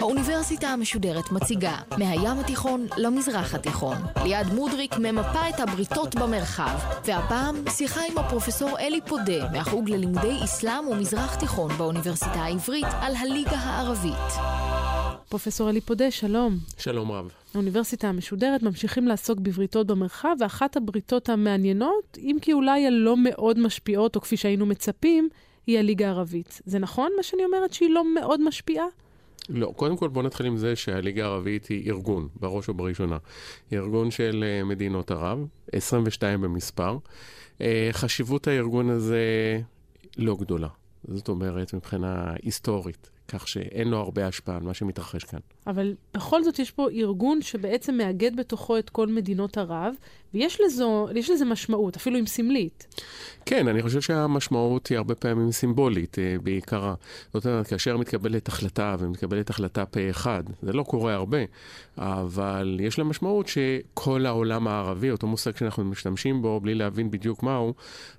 האוניברסיטה המשודרת מציגה מהים התיכון למזרח התיכון. ליעד מודריק ממפה את הבריתות במרחב, והפעם שיחה עם הפרופסור אלי פודה מהחוג ללימודי אסלאם ומזרח תיכון באוניברסיטה העברית על הליגה הערבית. פרופסור אלי פודה, שלום. שלום רב. האוניברסיטה המשודרת ממשיכים לעסוק בבריתות במרחב, ואחת הבריתות המעניינות, אם כי אולי הלא מאוד משפיעות, או כפי שהיינו מצפים, היא הליגה הערבית. זה נכון מה שאני אומרת שהיא לא מאוד משפיעה? לא, קודם כל בוא נתחיל עם זה שהליגה הערבית היא ארגון, בראש ובראשונה. היא ארגון של אה, מדינות ערב, 22 במספר. אה, חשיבות הארגון הזה לא גדולה. זאת אומרת, מבחינה היסטורית. כך שאין לו הרבה השפעה על מה שמתרחש כאן. אבל בכל זאת יש פה ארגון שבעצם מאגד בתוכו את כל מדינות ערב, ויש לזו, לזה משמעות, אפילו אם סמלית. כן, אני חושב שהמשמעות היא הרבה פעמים סימבולית, אה, בעיקרה. זאת אומרת, כאשר מתקבלת החלטה, ומתקבלת החלטה פה אחד, זה לא קורה הרבה, אבל יש לה משמעות שכל העולם הערבי, אותו מושג שאנחנו משתמשים בו בלי להבין בדיוק מהו,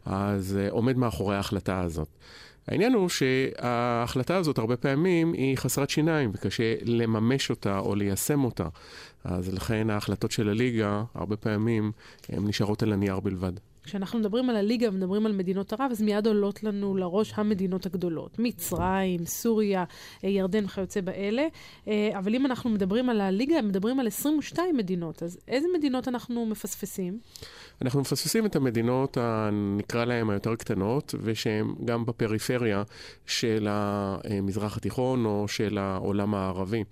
אז אה, עומד מאחורי ההחלטה הזאת. העניין הוא שההחלטה הזאת הרבה פעמים היא חסרת שיניים וקשה לממש אותה או ליישם אותה. אז לכן ההחלטות של הליגה הרבה פעמים הן נשארות על הנייר בלבד. כשאנחנו מדברים על הליגה ומדברים על מדינות ערב, אז מיד עולות לנו לראש המדינות הגדולות. מצרים, סוריה, אה, ירדן וכיוצא באלה. אה, אבל אם אנחנו מדברים על הליגה, מדברים על 22 מדינות. אז איזה מדינות אנחנו מפספסים? אנחנו מפספסים את המדינות, נקרא להן היותר קטנות, ושהן גם בפריפריה של המזרח התיכון או של העולם הערבי.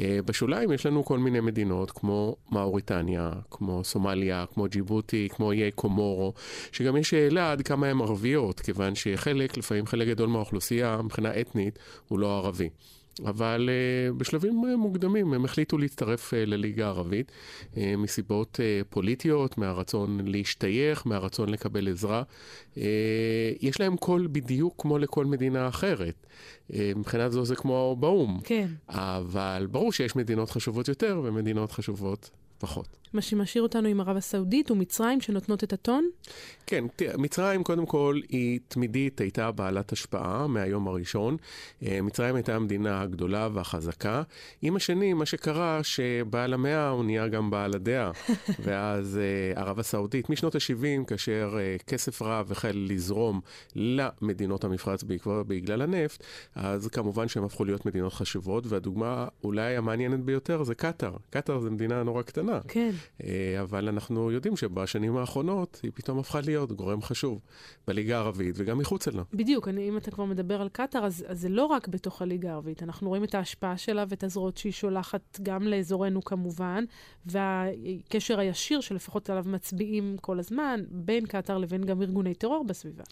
אה, בשוליים יש לנו כל מיני מדינות, כמו מאוריטניה, כמו סומליה, כמו ג'יבוטי, כמו איי קומורו, שגם יש שאלה עד כמה הן ערביות, כיוון שחלק, לפעמים חלק גדול מהאוכלוסייה, מבחינה אתנית, הוא לא ערבי. אבל uh, בשלבים uh, מוקדמים הם החליטו להצטרף uh, לליגה הערבית uh, מסיבות uh, פוליטיות, מהרצון להשתייך, מהרצון לקבל עזרה. Uh, יש להם קול בדיוק כמו לכל מדינה אחרת. Uh, מבחינת זו זה כמו באו"ם. כן. אבל ברור שיש מדינות חשובות יותר ומדינות חשובות פחות. מה שמשאיר אותנו עם ערב הסעודית ומצרים שנותנות את הטון? כן, תראה, מצרים קודם כל היא תמידית הייתה בעלת השפעה מהיום הראשון. אה, מצרים הייתה המדינה הגדולה והחזקה. עם השנים, מה שקרה, שבעל המאה הוא נהיה גם בעל הדעה. ואז אה, ערב הסעודית, משנות ה-70, כאשר אה, כסף רב החל לזרום למדינות המפרץ בגלל הנפט, אז כמובן שהם הפכו להיות מדינות חשובות, והדוגמה אולי המעניינת ביותר זה קטאר. קטאר זו מדינה נורא קטנה. כן. אה, אבל אנחנו יודעים שבשנים האחרונות היא פתאום הפכה להיות גורם חשוב בליגה הערבית וגם מחוץ לה. בדיוק, אני, אם אתה כבר מדבר על קטאר, אז, אז זה לא רק בתוך הליגה הערבית. אנחנו רואים את ההשפעה שלה ואת הזרועות שהיא שולחת גם לאזורנו כמובן, והקשר הישיר שלפחות עליו מצביעים כל הזמן, בין קטאר לבין גם ארגוני טרור בסביבה.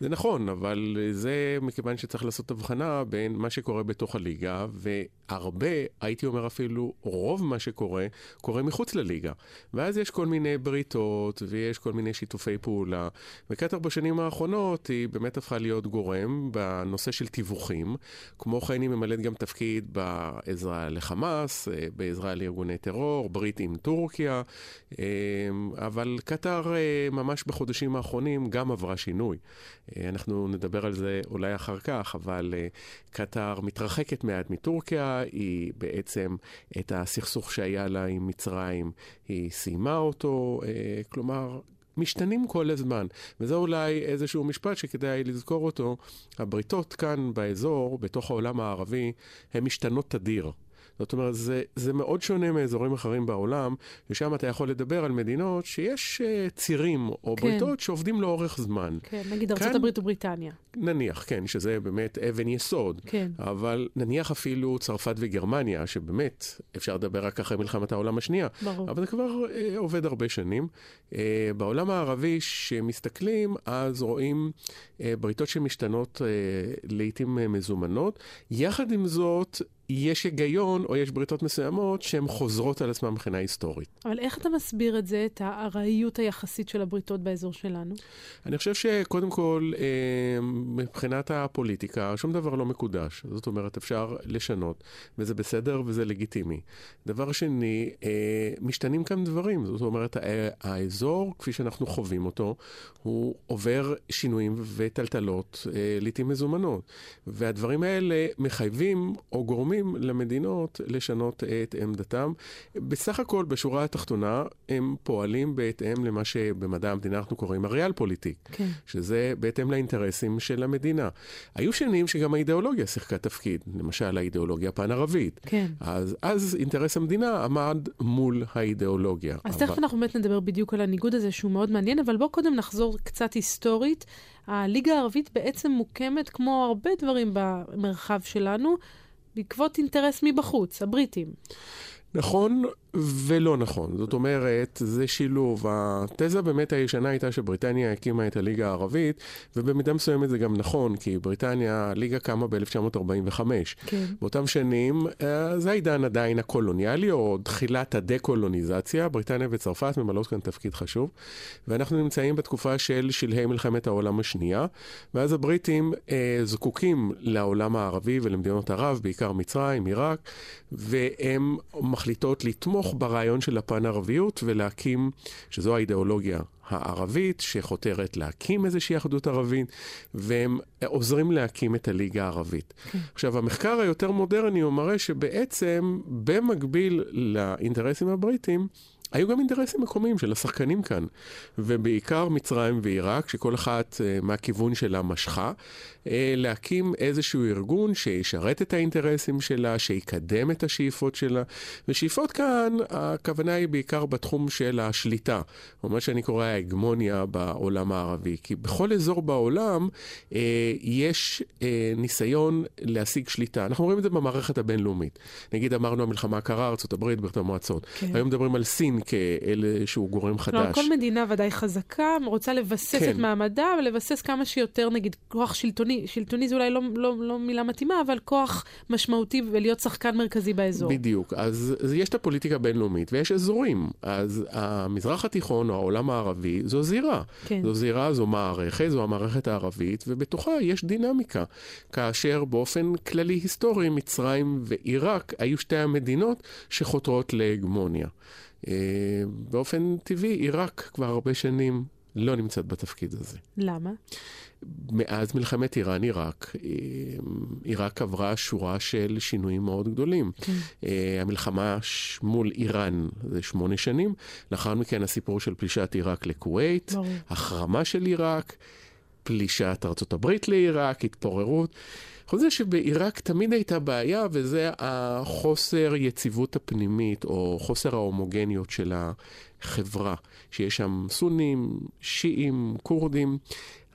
זה נכון, אבל זה מכיוון שצריך לעשות הבחנה בין מה שקורה בתוך הליגה, והרבה, הייתי אומר אפילו רוב מה שקורה, קורה מחוץ לליגה. ואז יש כל מיני בריתות, ויש כל מיני שיתופי פעולה. וקטר בשנים האחרונות היא באמת הפכה להיות גורם בנושא של תיווכים. כמו כן היא ממלאת גם תפקיד בעזרה לחמאס, אה, בעזרה לארגוני טרור, ברית עם טורקיה. אה, אבל קטר אה, ממש בחודשים האחרונים גם עברה שינוי. אנחנו נדבר על זה אולי אחר כך, אבל קטר מתרחקת מעט מטורקיה, היא בעצם את הסכסוך שהיה לה עם מצרים, היא סיימה אותו, אה, כלומר, משתנים כל הזמן. וזה אולי איזשהו משפט שכדאי לזכור אותו. הבריתות כאן באזור, בתוך העולם הערבי, הן משתנות תדיר. זאת אומרת, זה, זה מאוד שונה מאזורים אחרים בעולם, ושם אתה יכול לדבר על מדינות שיש uh, צירים או כן. בריתות שעובדים לאורך זמן. כן, נגיד הברית ובריטניה. נניח, כן, שזה באמת אבן יסוד. כן. אבל נניח אפילו צרפת וגרמניה, שבאמת אפשר לדבר רק אחרי מלחמת העולם השנייה. ברור. אבל זה כבר uh, עובד הרבה שנים. Uh, בעולם הערבי, שמסתכלים, אז רואים uh, בריתות שמשתנות uh, לעיתים uh, מזומנות. יחד עם זאת, יש היגיון או יש בריתות מסוימות שהן חוזרות על עצמן מבחינה היסטורית. אבל איך אתה מסביר את זה, את הארעיות היחסית של הבריתות באזור שלנו? אני חושב שקודם כל, אה, מבחינת הפוליטיקה, שום דבר לא מקודש. זאת אומרת, אפשר לשנות, וזה בסדר וזה לגיטימי. דבר שני, אה, משתנים כאן דברים. זאת אומרת, האזור, כפי שאנחנו חווים אותו, הוא עובר שינויים וטלטלות, אה, לעיתים מזומנות. והדברים האלה מחייבים או גורמים למדינות לשנות את עמדתם. בסך הכל, בשורה התחתונה, הם פועלים בהתאם למה שבמדע המדינה אנחנו קוראים הריאל פוליטיק, כן. שזה בהתאם לאינטרסים של המדינה. היו שנים שגם האידיאולוגיה שיחקה תפקיד, למשל האידיאולוגיה הפן-ערבית. כן. אז, אז אינטרס המדינה עמד מול האידיאולוגיה. אז אבל... תכף אנחנו באמת נדבר בדיוק על הניגוד הזה שהוא מאוד מעניין, אבל בואו קודם נחזור קצת היסטורית. הליגה הערבית בעצם מוקמת, כמו הרבה דברים במרחב שלנו, בעקבות אינטרס מבחוץ, הבריטים. נכון ולא נכון. זאת אומרת, זה שילוב. התזה באמת הישנה הייתה שבריטניה הקימה את הליגה הערבית, ובמידה מסוימת זה גם נכון, כי בריטניה, הליגה קמה ב-1945. כן. באותם שנים, אה, זה העידן עדיין הקולוניאלי, או תחילת הדה-קולוניזציה. בריטניה וצרפת ממלאות כאן תפקיד חשוב, ואנחנו נמצאים בתקופה של שלהי מלחמת העולם השנייה, ואז הבריטים אה, זקוקים לעולם הערבי ולמדינות ערב, בעיקר מצרים, עיראק, והן מחליטות לתמוך. ברעיון של הפן-ערביות ולהקים, שזו האידיאולוגיה הערבית, שחותרת להקים איזושהי אחדות ערבית, והם עוזרים להקים את הליגה הערבית. כן. עכשיו, המחקר היותר מודרני הוא מראה שבעצם, במקביל לאינטרסים הבריטים, היו גם אינטרסים מקומיים של השחקנים כאן, ובעיקר מצרים ועיראק, שכל אחת uh, מהכיוון שלה משכה, uh, להקים איזשהו ארגון שישרת את האינטרסים שלה, שיקדם את השאיפות שלה. ושאיפות כאן, הכוונה היא בעיקר בתחום של השליטה, או מה שאני קורא ההגמוניה בעולם הערבי. כי בכל אזור בעולם uh, יש ניסיון להשיג שליטה. אנחנו רואים את זה במערכת הבינלאומית. נגיד אמרנו המלחמה הקרה, ארה"ב, ברית המועצות. כן. היום מדברים על סין. כאלה שהוא גורם חדש. כלומר, כל מדינה ודאי חזקה, רוצה לבסס כן. את מעמדה ולבסס כמה שיותר, נגיד, כוח שלטוני. שלטוני זה אולי לא, לא, לא מילה מתאימה, אבל כוח משמעותי ולהיות שחקן מרכזי באזור. בדיוק. אז, אז יש את הפוליטיקה הבינלאומית ויש אזורים. אז המזרח התיכון או העולם הערבי זו זירה. כן. זו זירה, זו מערכת, זו המערכת הערבית, ובתוכה יש דינמיקה. כאשר באופן כללי היסטורי, מצרים ועיראק היו שתי המדינות שחותרות להגמוניה. אה, באופן טבעי, עיראק כבר הרבה שנים לא נמצאת בתפקיד הזה. למה? מאז מלחמת איראן-עיראק, אה, עיראק עברה שורה של שינויים מאוד גדולים. כן. אה, המלחמה מול איראן זה שמונה שנים, לאחר מכן הסיפור של פלישת עיראק לכווית, החרמה של עיראק, פלישת ארה"ב לעיראק, התפוררות. חוץ מזה שבעיראק תמיד הייתה בעיה, וזה החוסר יציבות הפנימית, או חוסר ההומוגניות של החברה, שיש שם סונים, שיעים, כורדים.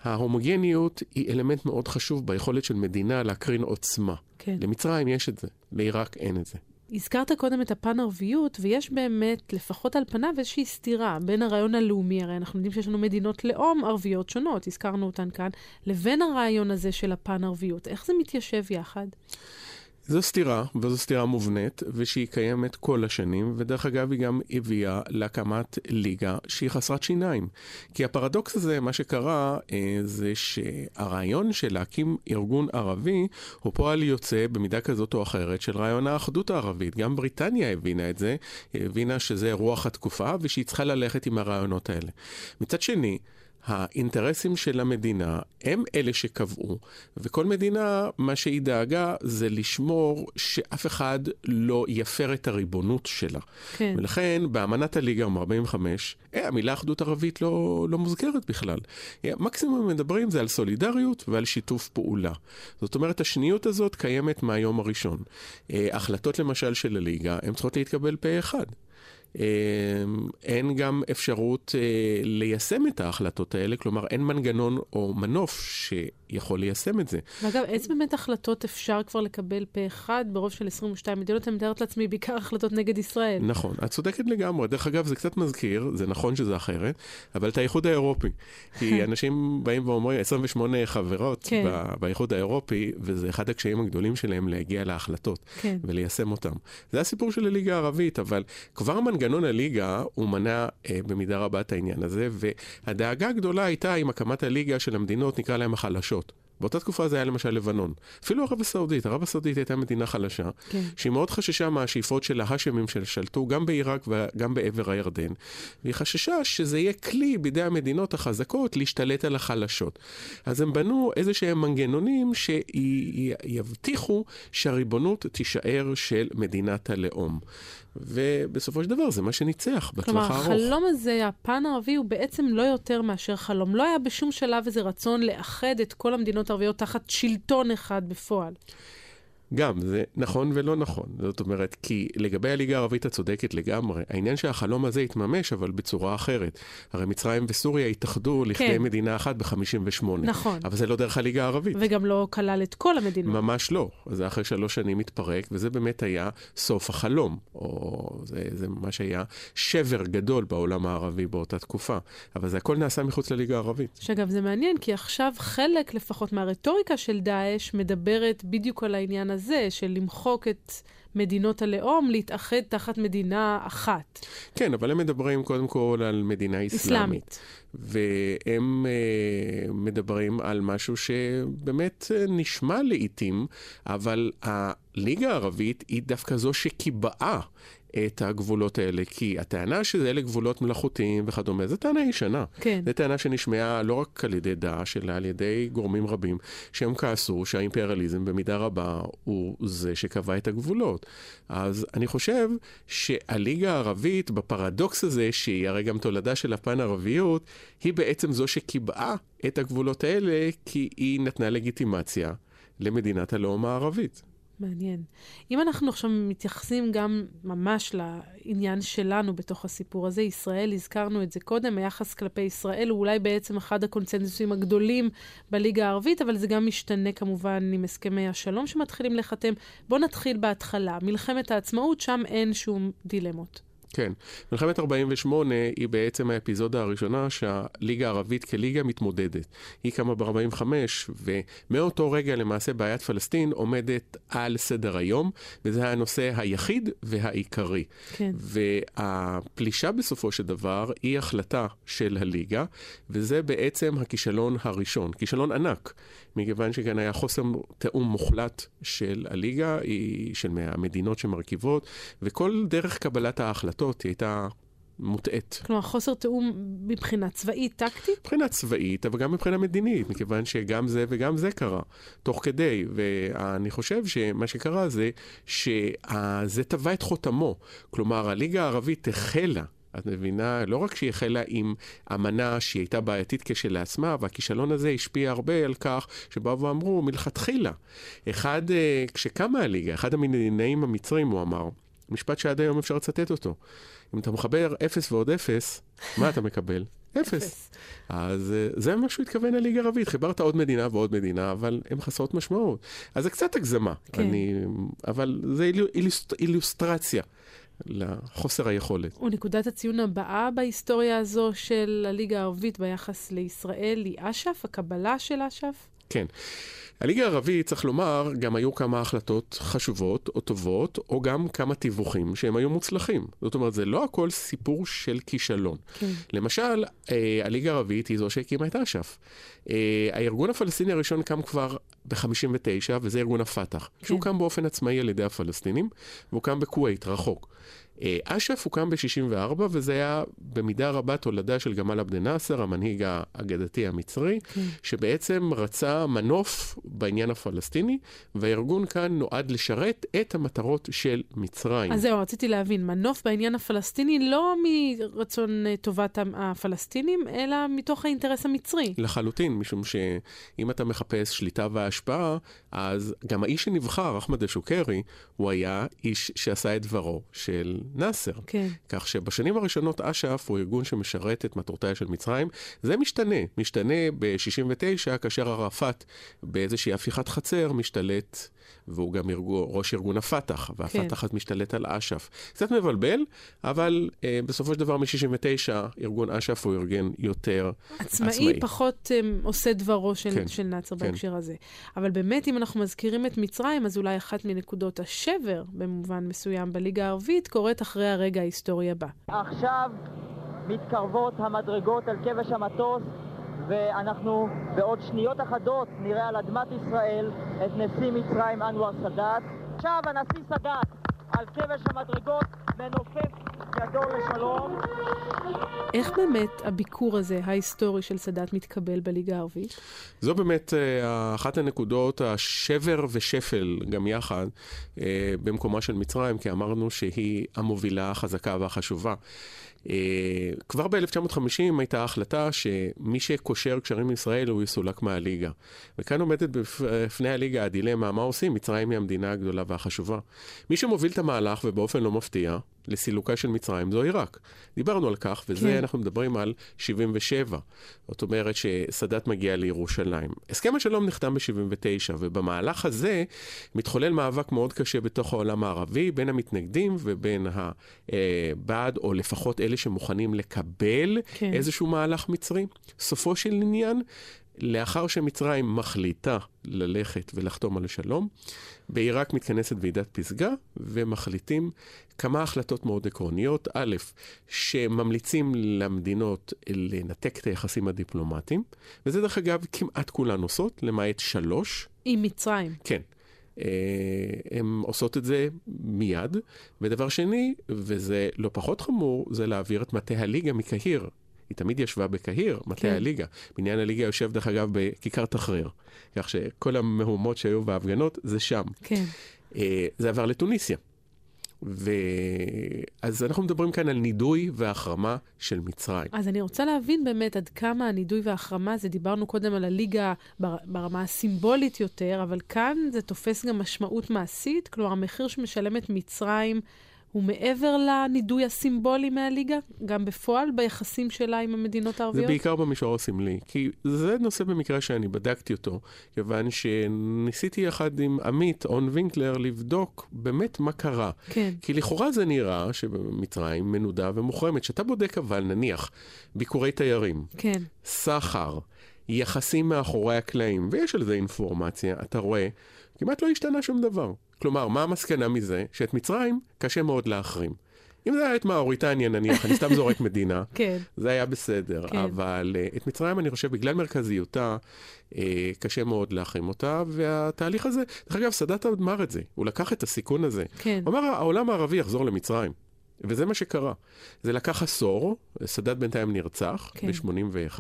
ההומוגניות היא אלמנט מאוד חשוב ביכולת של מדינה להקרין עוצמה. כן. למצרים יש את זה, לעיראק אין את זה. הזכרת קודם את הפן-ערביות, ויש באמת, לפחות על פניו, איזושהי סתירה בין הרעיון הלאומי, הרי אנחנו יודעים שיש לנו מדינות לאום ערביות שונות, הזכרנו אותן כאן, לבין הרעיון הזה של הפן-ערביות. איך זה מתיישב יחד? זו סתירה, וזו סתירה מובנית, ושהיא קיימת כל השנים, ודרך אגב היא גם הביאה להקמת ליגה שהיא חסרת שיניים. כי הפרדוקס הזה, מה שקרה, אה, זה שהרעיון של להקים ארגון ערבי הוא פועל יוצא במידה כזאת או אחרת של רעיון האחדות הערבית. גם בריטניה הבינה את זה, הבינה שזה רוח התקופה, ושהיא צריכה ללכת עם הרעיונות האלה. מצד שני, האינטרסים של המדינה הם אלה שקבעו, וכל מדינה, מה שהיא דאגה זה לשמור שאף אחד לא יפר את הריבונות שלה. כן. ולכן באמנת הליגה מ-45, אה, המילה אחדות ערבית לא, לא מוזכרת בכלל. מקסימום מדברים זה על סולידריות ועל שיתוף פעולה. זאת אומרת, השניות הזאת קיימת מהיום הראשון. אה, החלטות למשל של הליגה, הן צריכות להתקבל פה אחד. אין גם אפשרות ליישם את ההחלטות האלה, כלומר אין מנגנון או מנוף שיכול ליישם את זה. ואגב, איזה באמת החלטות אפשר כבר לקבל פה אחד ברוב של 22 מדינות? אני מתארת לעצמי בעיקר החלטות נגד ישראל. נכון, את צודקת לגמרי. דרך אגב, זה קצת מזכיר, זה נכון שזה אחרת, אבל את האיחוד האירופי. כי אנשים באים ואומרים, 28 חברות כן. באיחוד האירופי, וזה אחד הקשיים הגדולים שלהם להגיע להחלטות כן. וליישם אותם. זה הסיפור של הליגה הערבית, אבל כבר מנגנון הליגה הוא מנע אה, במידה רבה את העניין הזה, והדאגה הגדולה הייתה עם הקמת הליגה של המדינות, נקרא להן החלשות. באותה תקופה זה היה למשל לבנון. אפילו ערב הסעודית, ערב הסעודית הייתה מדינה חלשה, כן. שהיא מאוד חששה מהשאיפות של ההאשמים ששלטו גם בעיראק וגם בעבר הירדן, והיא חששה שזה יהיה כלי בידי המדינות החזקות להשתלט על החלשות. אז הם בנו איזה שהם מנגנונים שיבטיחו שהריבונות תישאר של מדינת הלאום. ובסופו של דבר זה מה שניצח בטווח כלומר, הארוך. כלומר, החלום הזה, הפן הערבי, הוא בעצם לא יותר מאשר חלום. לא היה בשום שלב איזה רצון לאחד את כל המדינות הערביות תחת שלטון אחד בפועל. גם, זה נכון ולא נכון. זאת אומרת, כי לגבי הליגה הערבית הצודקת לגמרי, העניין שהחלום הזה יתממש, אבל בצורה אחרת. הרי מצרים וסוריה התאחדו לכדי כן. מדינה אחת ב-58. נכון. אבל זה לא דרך הליגה הערבית. וגם לא כלל את כל המדינות. ממש לא. זה אחרי שלוש שנים התפרק, וזה באמת היה סוף החלום. או זה, זה מה שהיה שבר גדול בעולם הערבי באותה תקופה. אבל זה הכל נעשה מחוץ לליגה הערבית. שאגב, זה מעניין, כי עכשיו חלק לפחות מהרטוריקה של דאעש מדברת בדיוק על העניין הזה. הזה, של למחוק את מדינות הלאום, להתאחד תחת מדינה אחת. כן, אבל הם מדברים קודם כל על מדינה אסלאמית. והם uh, מדברים על משהו שבאמת uh, נשמע לעיתים, אבל הליגה הערבית היא דווקא זו שקיבעה את הגבולות האלה, כי הטענה שאלה גבולות מלאכותיים וכדומה, זו טענה ישנה. כן. זו טענה שנשמעה לא רק על ידי דאעש, אלא על ידי גורמים רבים, שהם כעסו שהאימפריאליזם במידה רבה הוא זה שקבע את הגבולות. אז אני חושב שהליגה הערבית, בפרדוקס הזה, שהיא הרי גם תולדה של הפן הערביות, היא בעצם זו שקיבעה את הגבולות האלה, כי היא נתנה לגיטימציה למדינת הלאום הערבית. מעניין. אם אנחנו עכשיו מתייחסים גם ממש לעניין שלנו בתוך הסיפור הזה, ישראל, הזכרנו את זה קודם, היחס כלפי ישראל הוא אולי בעצם אחד הקונצנזוסים הגדולים בליגה הערבית, אבל זה גם משתנה כמובן עם הסכמי השלום שמתחילים לחתם. בואו נתחיל בהתחלה. מלחמת העצמאות, שם אין שום דילמות. כן. מלחמת 48' היא בעצם האפיזודה הראשונה שהליגה הערבית כליגה מתמודדת. היא קמה ב-45' ומאותו רגע למעשה בעיית פלסטין עומדת על סדר היום, וזה הנושא היחיד והעיקרי. כן. והפלישה בסופו של דבר היא החלטה של הליגה, וזה בעצם הכישלון הראשון, כישלון ענק. מכיוון שכאן היה חוסר תיאום מוחלט של הליגה, של המדינות שמרכיבות, וכל דרך קבלת ההחלטות היא הייתה מוטעית. כלומר, חוסר תיאום מבחינה צבאית, טקטית? מבחינה צבאית, אבל גם מבחינה מדינית, מכיוון שגם זה וגם זה קרה, תוך כדי. ואני חושב שמה שקרה זה שזה טבע את חותמו. כלומר, הליגה הערבית החלה את מבינה, לא רק שהיא החלה עם אמנה שהיא הייתה בעייתית כשלעצמה, והכישלון הזה השפיע הרבה על כך שבאו ואמרו מלכתחילה. אחד, אה, כשקמה הליגה, אחד המדינאים המצרים, הוא אמר, משפט שעד היום אפשר לצטט אותו. אם אתה מחבר אפס ועוד אפס, מה אתה מקבל? אפס. אז אה, זה מה שהוא התכוון לליגה הערבית. חיברת עוד מדינה ועוד מדינה, אבל הן חסרות משמעות. אז זה קצת הגזמה. כן. אני, אבל זה אילוסט, אילוסטרציה לחוסר היכולת. ונקודת הציון הבאה בהיסטוריה הזו של הליגה הערבית ביחס לישראל היא אש"ף, הקבלה של אש"ף? כן. הליגה הערבית, צריך לומר, גם היו כמה החלטות חשובות או טובות, או גם כמה תיווכים שהם היו מוצלחים. זאת אומרת, זה לא הכל סיפור של כישלון. כן. למשל, אה, הליגה הערבית היא זו שהקימה את אש"ף. אה, הארגון הפלסטיני הראשון קם כבר ב-59, וזה ארגון הפת"ח. כן. שהוא קם באופן עצמאי על ידי הפלסטינים, והוא קם בכווית, רחוק. אה, אש"ף הוקם ב-64, וזה היה במידה רבה תולדה של גמל עבד נאסר, המנהיג האגדתי המצרי, mm. שבעצם רצה מנוף בעניין הפלסטיני, והארגון כאן נועד לשרת את המטרות של מצרים. אז זהו, רציתי להבין, מנוף בעניין הפלסטיני לא מרצון אה, טובת הפלסטינים, אלא מתוך האינטרס המצרי. לחלוטין, משום שאם אתה מחפש שליטה והשפעה, אז גם האיש שנבחר, אחמד א-שוקרי, הוא היה איש שעשה את דברו של נאסר. כן. כך שבשנים הראשונות אש"ף הוא ארגון שמשרת את מטרותיה של מצרים. זה משתנה, משתנה ב-69, כאשר ערפאת באיזושהי הפיכת חצר משתלט, והוא גם ארגו, ראש ארגון הפת"ח, והפת"ח כן. משתלט על אש"ף. קצת מבלבל, אבל אה, בסופו של דבר מ-69 ארגון אש"ף הוא ארגון יותר עצמאי. עצמאי פחות אה, עושה דברו של, כן, של נאצר כן. בהקשר הזה. אבל באמת, אם אנחנו מזכירים את מצרים, אז אולי אחת מנקודות השבר, במובן מסוים, בליגה הערבית, קורית אחרי הרגע ההיסטורי הבא. עכשיו מתקרבות המדרגות על כבש המטוס, ואנחנו בעוד שניות אחדות נראה על אדמת ישראל את נשיא מצרים אנואר סאדאת. עכשיו הנשיא סאדאת על כבש המדרגות מנופף ידו לשלום. איך באמת הביקור הזה, ההיסטורי של סאדאת, מתקבל בליגה הערבית? זו באמת אה, אחת הנקודות, השבר ושפל גם יחד, אה, במקומה של מצרים, כי אמרנו שהיא המובילה החזקה והחשובה. אה, כבר ב-1950 הייתה החלטה שמי שקושר קשרים עם ישראל הוא יסולק מהליגה. וכאן עומדת בפני הליגה הדילמה, מה עושים? מצרים היא המדינה הגדולה והחשובה. מי שמוביל את המהלך, ובאופן לא מפתיע, לסילוקה של מצרים זו עיראק. דיברנו על כך, וזה כן. אנחנו מדברים על 77. זאת אומרת שסאדאת מגיע לירושלים. הסכם השלום נחתם ב-79, ובמהלך הזה מתחולל מאבק מאוד קשה בתוך העולם הערבי, בין המתנגדים ובין הבעד, או לפחות אלה שמוכנים לקבל כן. איזשהו מהלך מצרי. סופו של עניין, לאחר שמצרים מחליטה ללכת ולחתום על השלום, בעיראק מתכנסת ועידת פסגה ומחליטים כמה החלטות מאוד עקרוניות. א', שממליצים למדינות לנתק את היחסים הדיפלומטיים, וזה דרך אגב כמעט כולן עושות, למעט שלוש. עם מצרים. כן. אה, הן עושות את זה מיד. ודבר שני, וזה לא פחות חמור, זה להעביר את מטה הליגה מקהיר היא תמיד ישבה בקהיר, מטה כן. הליגה. בניין הליגה יושב, דרך אגב, בכיכר תחריר. כך שכל המהומות שהיו בהפגנות זה שם. כן. אה, זה עבר לתוניסיה. ו... אז אנחנו מדברים כאן על נידוי והחרמה של מצרים. אז אני רוצה להבין באמת עד כמה הנידוי וההחרמה זה, דיברנו קודם על הליגה ברמה הסימבולית יותר, אבל כאן זה תופס גם משמעות מעשית, כלומר המחיר שמשלמת מצרים הוא מעבר לנידוי הסימבולי מהליגה, גם בפועל, ביחסים שלה עם המדינות הערביות? זה בעיקר במישור הסמלי, כי זה נושא במקרה שאני בדקתי אותו, כיוון שניסיתי יחד עם עמית, און וינקלר, לבדוק באמת מה קרה. כן. כי לכאורה זה נראה שמצרים מנודה ומוחרמת. כשאתה בודק אבל, נניח, ביקורי תיירים, כן. סחר, יחסים מאחורי הקלעים, ויש על זה אינפורמציה, אתה רואה, כמעט לא השתנה שום דבר. כלומר, מה המסקנה מזה? שאת מצרים קשה מאוד להחרים. אם זה היה את מאוריטניה נניח, אני סתם זורק מדינה, כן. זה היה בסדר, כן. אבל uh, את מצרים אני חושב בגלל מרכזיותה, uh, קשה מאוד להחרים אותה, והתהליך הזה, דרך אגב, סאדאת אמר את זה, הוא לקח את הסיכון הזה. כן. הוא אמר, העולם הערבי יחזור למצרים. וזה מה שקרה. זה לקח עשור, סאדאת בינתיים נרצח כן. ב-81,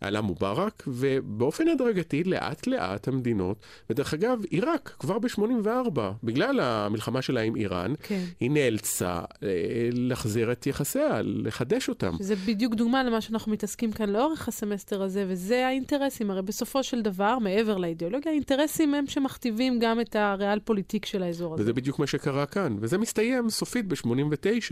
עלה מובארק, ובאופן הדרגתי, לאט לאט המדינות, ודרך אגב, עיראק, כבר ב-84, בגלל המלחמה שלה עם איראן, כן. היא נאלצה אה, להחזיר את יחסיה, לחדש אותם. זה בדיוק דוגמה למה שאנחנו מתעסקים כאן לאורך הסמסטר הזה, וזה האינטרסים. הרי בסופו של דבר, מעבר לאידיאולוגיה, האינטרסים הם שמכתיבים גם את הריאל פוליטיק של האזור הזה. וזה בדיוק מה שקרה כאן, וזה מסתיים סופית ב-89.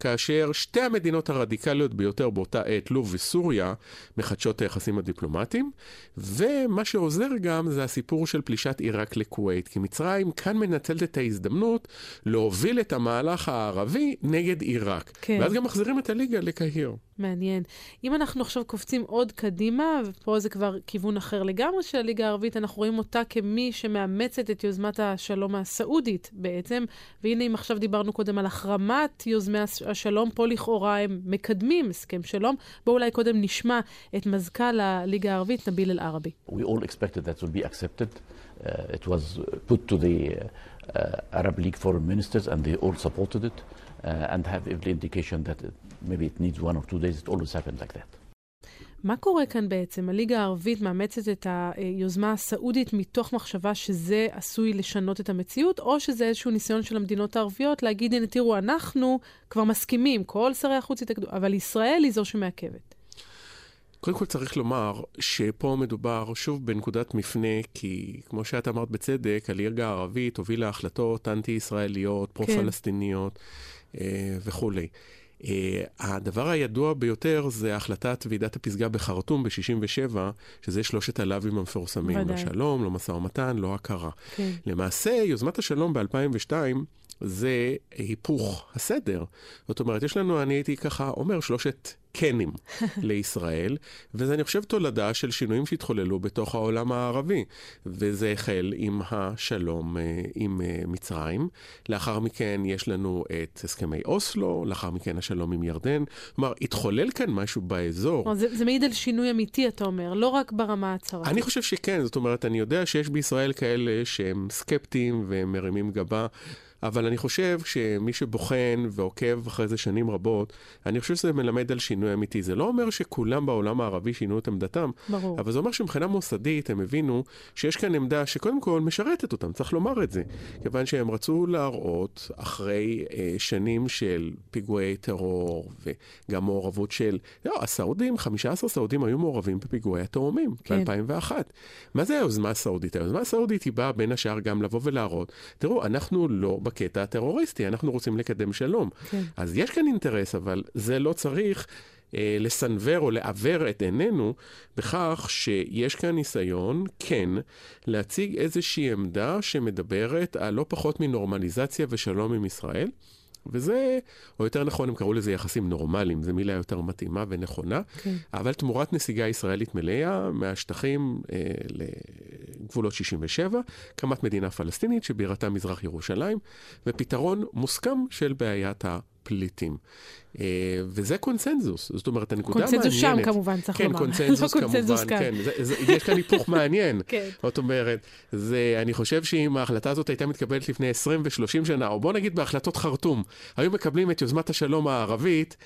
כאשר שתי המדינות הרדיקליות ביותר באותה עת, לוב וסוריה, מחדשות את היחסים הדיפלומטיים, ומה שעוזר גם זה הסיפור של פלישת עיראק לכווית, כי מצרים כאן מנצלת את ההזדמנות להוביל את המהלך הערבי נגד עיראק. כן. ואז גם מחזירים את הליגה לקהיר. מעניין. אם אנחנו עכשיו קופצים עוד קדימה, ופה זה כבר כיוון אחר לגמרי של הליגה הערבית, אנחנו רואים אותה כמי שמאמצת את יוזמת השלום הסעודית בעצם, והנה אם עכשיו דיברנו קודם על החרמת יוזמי השלום, פה לכאורה הם מקדמים הסכם שלום. בואו אולי קודם נשמע את מזכ"ל הליגה הערבית, נביל אל-ערבי. We all expected that would be accepted. Uh, it was put to the uh, Arab League foreign ministers and they all supported it. uh, and have every indication that it, maybe it needs one or two days. It always happens like that. מה קורה כאן בעצם? הליגה הערבית מאמצת את היוזמה הסעודית מתוך מחשבה שזה עשוי לשנות את המציאות, או שזה איזשהו ניסיון של המדינות הערביות להגיד, הנה תראו, אנחנו כבר מסכימים, כל שרי החוץ התאגדו, אבל ישראל היא זו שמעכבת. קודם כל צריך לומר שפה מדובר שוב בנקודת מפנה, כי כמו שאת אמרת בצדק, הליגה הערבית הובילה החלטות אנטי-ישראליות, פרו-פלסטיניות כן. וכולי. Uh, הדבר הידוע ביותר זה החלטת ועידת הפסגה בחרטום ב-67, שזה שלושת הלאווים המפורסמים. ודאי. לא שלום, לא משא ומתן, לא הכרה. כן. למעשה, יוזמת השלום ב-2002 זה היפוך הסדר. זאת אומרת, יש לנו, אני הייתי ככה אומר, שלושת קנים לישראל, וזה, אני חושב, תולדה של שינויים שהתחוללו בתוך העולם הערבי. וזה החל עם השלום אה, עם אה, מצרים. לאחר מכן יש לנו את הסכמי אוסלו, לאחר מכן השלום עם ירדן. כלומר, התחולל כאן משהו באזור. זה, זה מעיד על שינוי אמיתי, אתה אומר, לא רק ברמה הצהרתית. אני חושב שכן, זאת אומרת, אני יודע שיש בישראל כאלה שהם סקפטיים והם מרימים גבה. אבל אני חושב שמי שבוחן ועוקב אחרי זה שנים רבות, אני חושב שזה מלמד על שינוי אמיתי. זה לא אומר שכולם בעולם הערבי שינו את עמדתם, ברור. אבל זה אומר שמבחינה מוסדית הם הבינו שיש כאן עמדה שקודם כל משרתת אותם, צריך לומר את זה. כיוון שהם רצו להראות, אחרי אה, שנים של פיגועי טרור וגם מעורבות של, לא, הסעודים, 15 סעודים היו מעורבים בפיגועי התאומים כן. ב-2001. מה זה היוזמה הסעודית? היוזמה הסעודית היא באה בין השאר גם לבוא ולהראות, תראו, אנחנו לא... בקטע הטרוריסטי, אנחנו רוצים לקדם שלום. כן. אז יש כאן אינטרס, אבל זה לא צריך אה, לסנוור או לעוור את עינינו בכך שיש כאן ניסיון, כן, להציג איזושהי עמדה שמדברת על לא פחות מנורמליזציה ושלום עם ישראל. וזה, או יותר נכון, הם קראו לזה יחסים נורמליים, זו מילה יותר מתאימה ונכונה, okay. כן. אבל תמורת נסיגה ישראלית מלאה מהשטחים אה, לגבולות 67, הקמת מדינה פלסטינית שבירתה מזרח ירושלים, ופתרון מוסכם של בעיית ה... פליטים. Uh, וזה קונסנזוס, זאת אומרת, הנקודה מעניינת... קונסנזוס שם כמובן, צריך כן, לומר. קונצנזוס לא כמובן, כאן. כן. זה, זה, יש כאן היפוך מעניין. כן. זאת אומרת, זה, אני חושב שאם ההחלטה הזאת הייתה מתקבלת לפני 20 ו-30 שנה, או בוא נגיד בהחלטות חרטום, היו מקבלים את יוזמת השלום הערבית,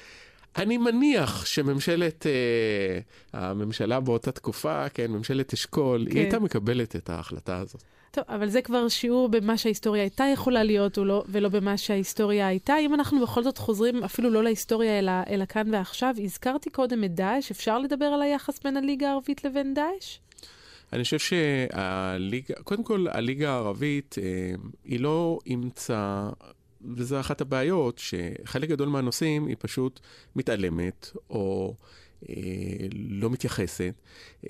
אני מניח שממשלת, אה, הממשלה באותה תקופה, כן, ממשלת אשכול, כן. היא הייתה מקבלת את ההחלטה הזאת. טוב, אבל זה כבר שיעור במה שההיסטוריה הייתה יכולה להיות ולא, ולא במה שההיסטוריה הייתה. אם אנחנו בכל זאת חוזרים אפילו לא להיסטוריה אלא, אלא כאן ועכשיו, הזכרתי קודם את דאעש, אפשר לדבר על היחס בין הליגה הערבית לבין דאעש? אני חושב שהליגה, קודם כל, הליגה הערבית, אה, היא לא אימצה, וזו אחת הבעיות, שחלק גדול מהנושאים היא פשוט מתעלמת, או אה, לא מתייחסת.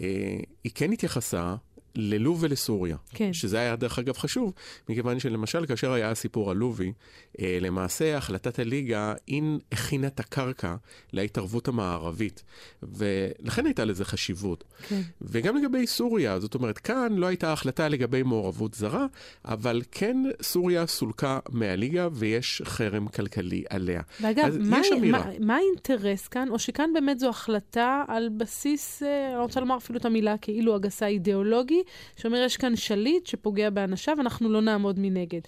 אה, היא כן התייחסה ללוב ולסוריה. כן. שזה היה דרך אגב חשוב, מכיוון שלמשל כאשר היה הסיפור הלובי, אה, למעשה החלטת הליגה אין הכינה את הקרקע להתערבות המערבית, ולכן הייתה לזה חשיבות. כן. וגם לגבי סוריה, זאת אומרת, כאן לא הייתה החלטה לגבי מעורבות זרה, אבל כן סוריה סולקה מהליגה ויש חרם כלכלי עליה. ואגב, מה, מה, מה האינטרס כאן, או שכאן באמת זו החלטה על בסיס, אה, אני רוצה לומר אפילו את המילה כאילו הגסה אידיאולוגי, שאומר, יש כאן שליט שפוגע באנשיו, אנחנו לא נעמוד מנגד.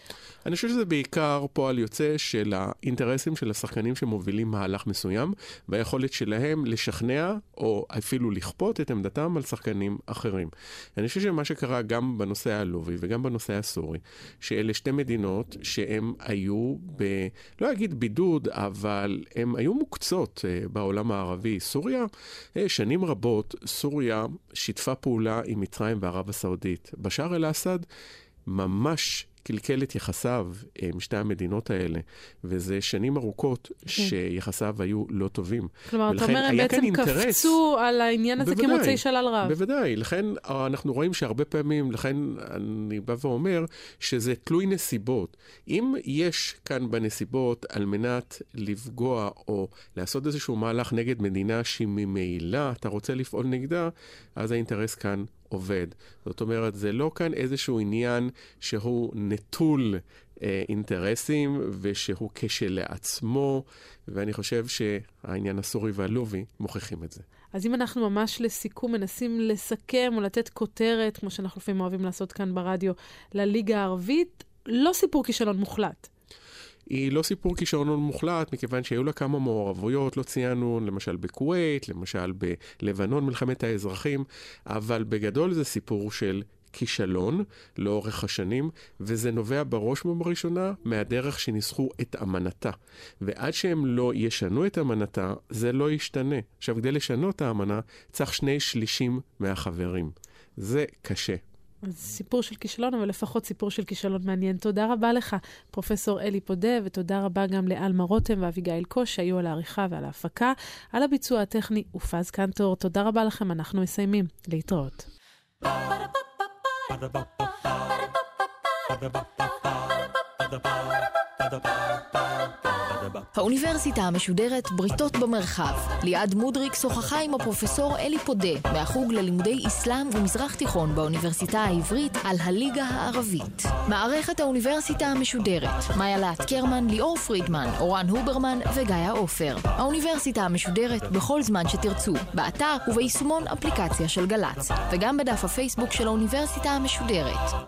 אני חושב שזה בעיקר פועל יוצא של האינטרסים של השחקנים שמובילים מהלך מסוים, והיכולת שלהם לשכנע, או אפילו לכפות את עמדתם על שחקנים אחרים. אני חושב שמה שקרה גם בנושא הלובי וגם בנושא הסורי, שאלה שתי מדינות שהם היו ב... לא אגיד בידוד, אבל הם היו מוקצות uh, בעולם הערבי. סוריה, uh, שנים רבות, סוריה שיתפה פעולה עם מצרים וערב ערב הסעודית. בשאר אל-אסד ממש קלקל את יחסיו עם אה, שתי המדינות האלה, וזה שנים ארוכות כן. שיחסיו היו לא טובים. כלומר, אתה אומר, הם בעצם קפצו על העניין הזה בוודאי, כמוצאי שלל רב. בוודאי, לכן אה, אנחנו רואים שהרבה פעמים, לכן אני בא ואומר שזה תלוי נסיבות. אם יש כאן בנסיבות על מנת לפגוע או לעשות איזשהו מהלך נגד מדינה שהיא ממילא אתה רוצה לפעול נגדה, אז האינטרס כאן עובד. זאת אומרת, זה לא כאן איזשהו עניין שהוא נטול אה, אינטרסים ושהוא כשלעצמו, ואני חושב שהעניין הסורי והלובי מוכיחים את זה. אז אם אנחנו ממש לסיכום מנסים לסכם או לתת כותרת, כמו שאנחנו לפעמים אוהבים לעשות כאן ברדיו, לליגה הערבית, לא סיפור כישלון מוחלט. היא לא סיפור כישרון מוחלט, מכיוון שהיו לה כמה מעורבויות, לא ציינו, למשל בכווית, למשל בלבנון, מלחמת האזרחים, אבל בגדול זה סיפור של כישלון לאורך השנים, וזה נובע בראש ובראשונה מהדרך שניסחו את אמנתה. ועד שהם לא ישנו את אמנתה, זה לא ישתנה. עכשיו, כדי לשנות את האמנה, צריך שני שלישים מהחברים. זה קשה. אז סיפור של כישלון, אבל לפחות סיפור של כישלון מעניין. תודה רבה לך, פרופ' אלי פודה, ותודה רבה גם לאלמה רותם ואביגיל קוש, שהיו על העריכה ועל ההפקה. על הביצוע הטכני ופז קנטור. תודה רבה לכם, אנחנו מסיימים. להתראות. Ba-da-ba-ba-ba האוניברסיטה המשודרת בריתות במרחב. ליעד מודריק שוחחה עם הפרופסור אלי פודה מהחוג ללימודי אסלאם ומזרח תיכון באוניברסיטה העברית על הליגה הערבית. מערכת האוניברסיטה המשודרת, מאיה לאט קרמן, ליאור פרידמן, אורן הוברמן וגיא עופר. האוניברסיטה המשודרת בכל זמן שתרצו, באתר וביישומון אפליקציה של גל"צ, וגם בדף הפייסבוק של האוניברסיטה המשודרת.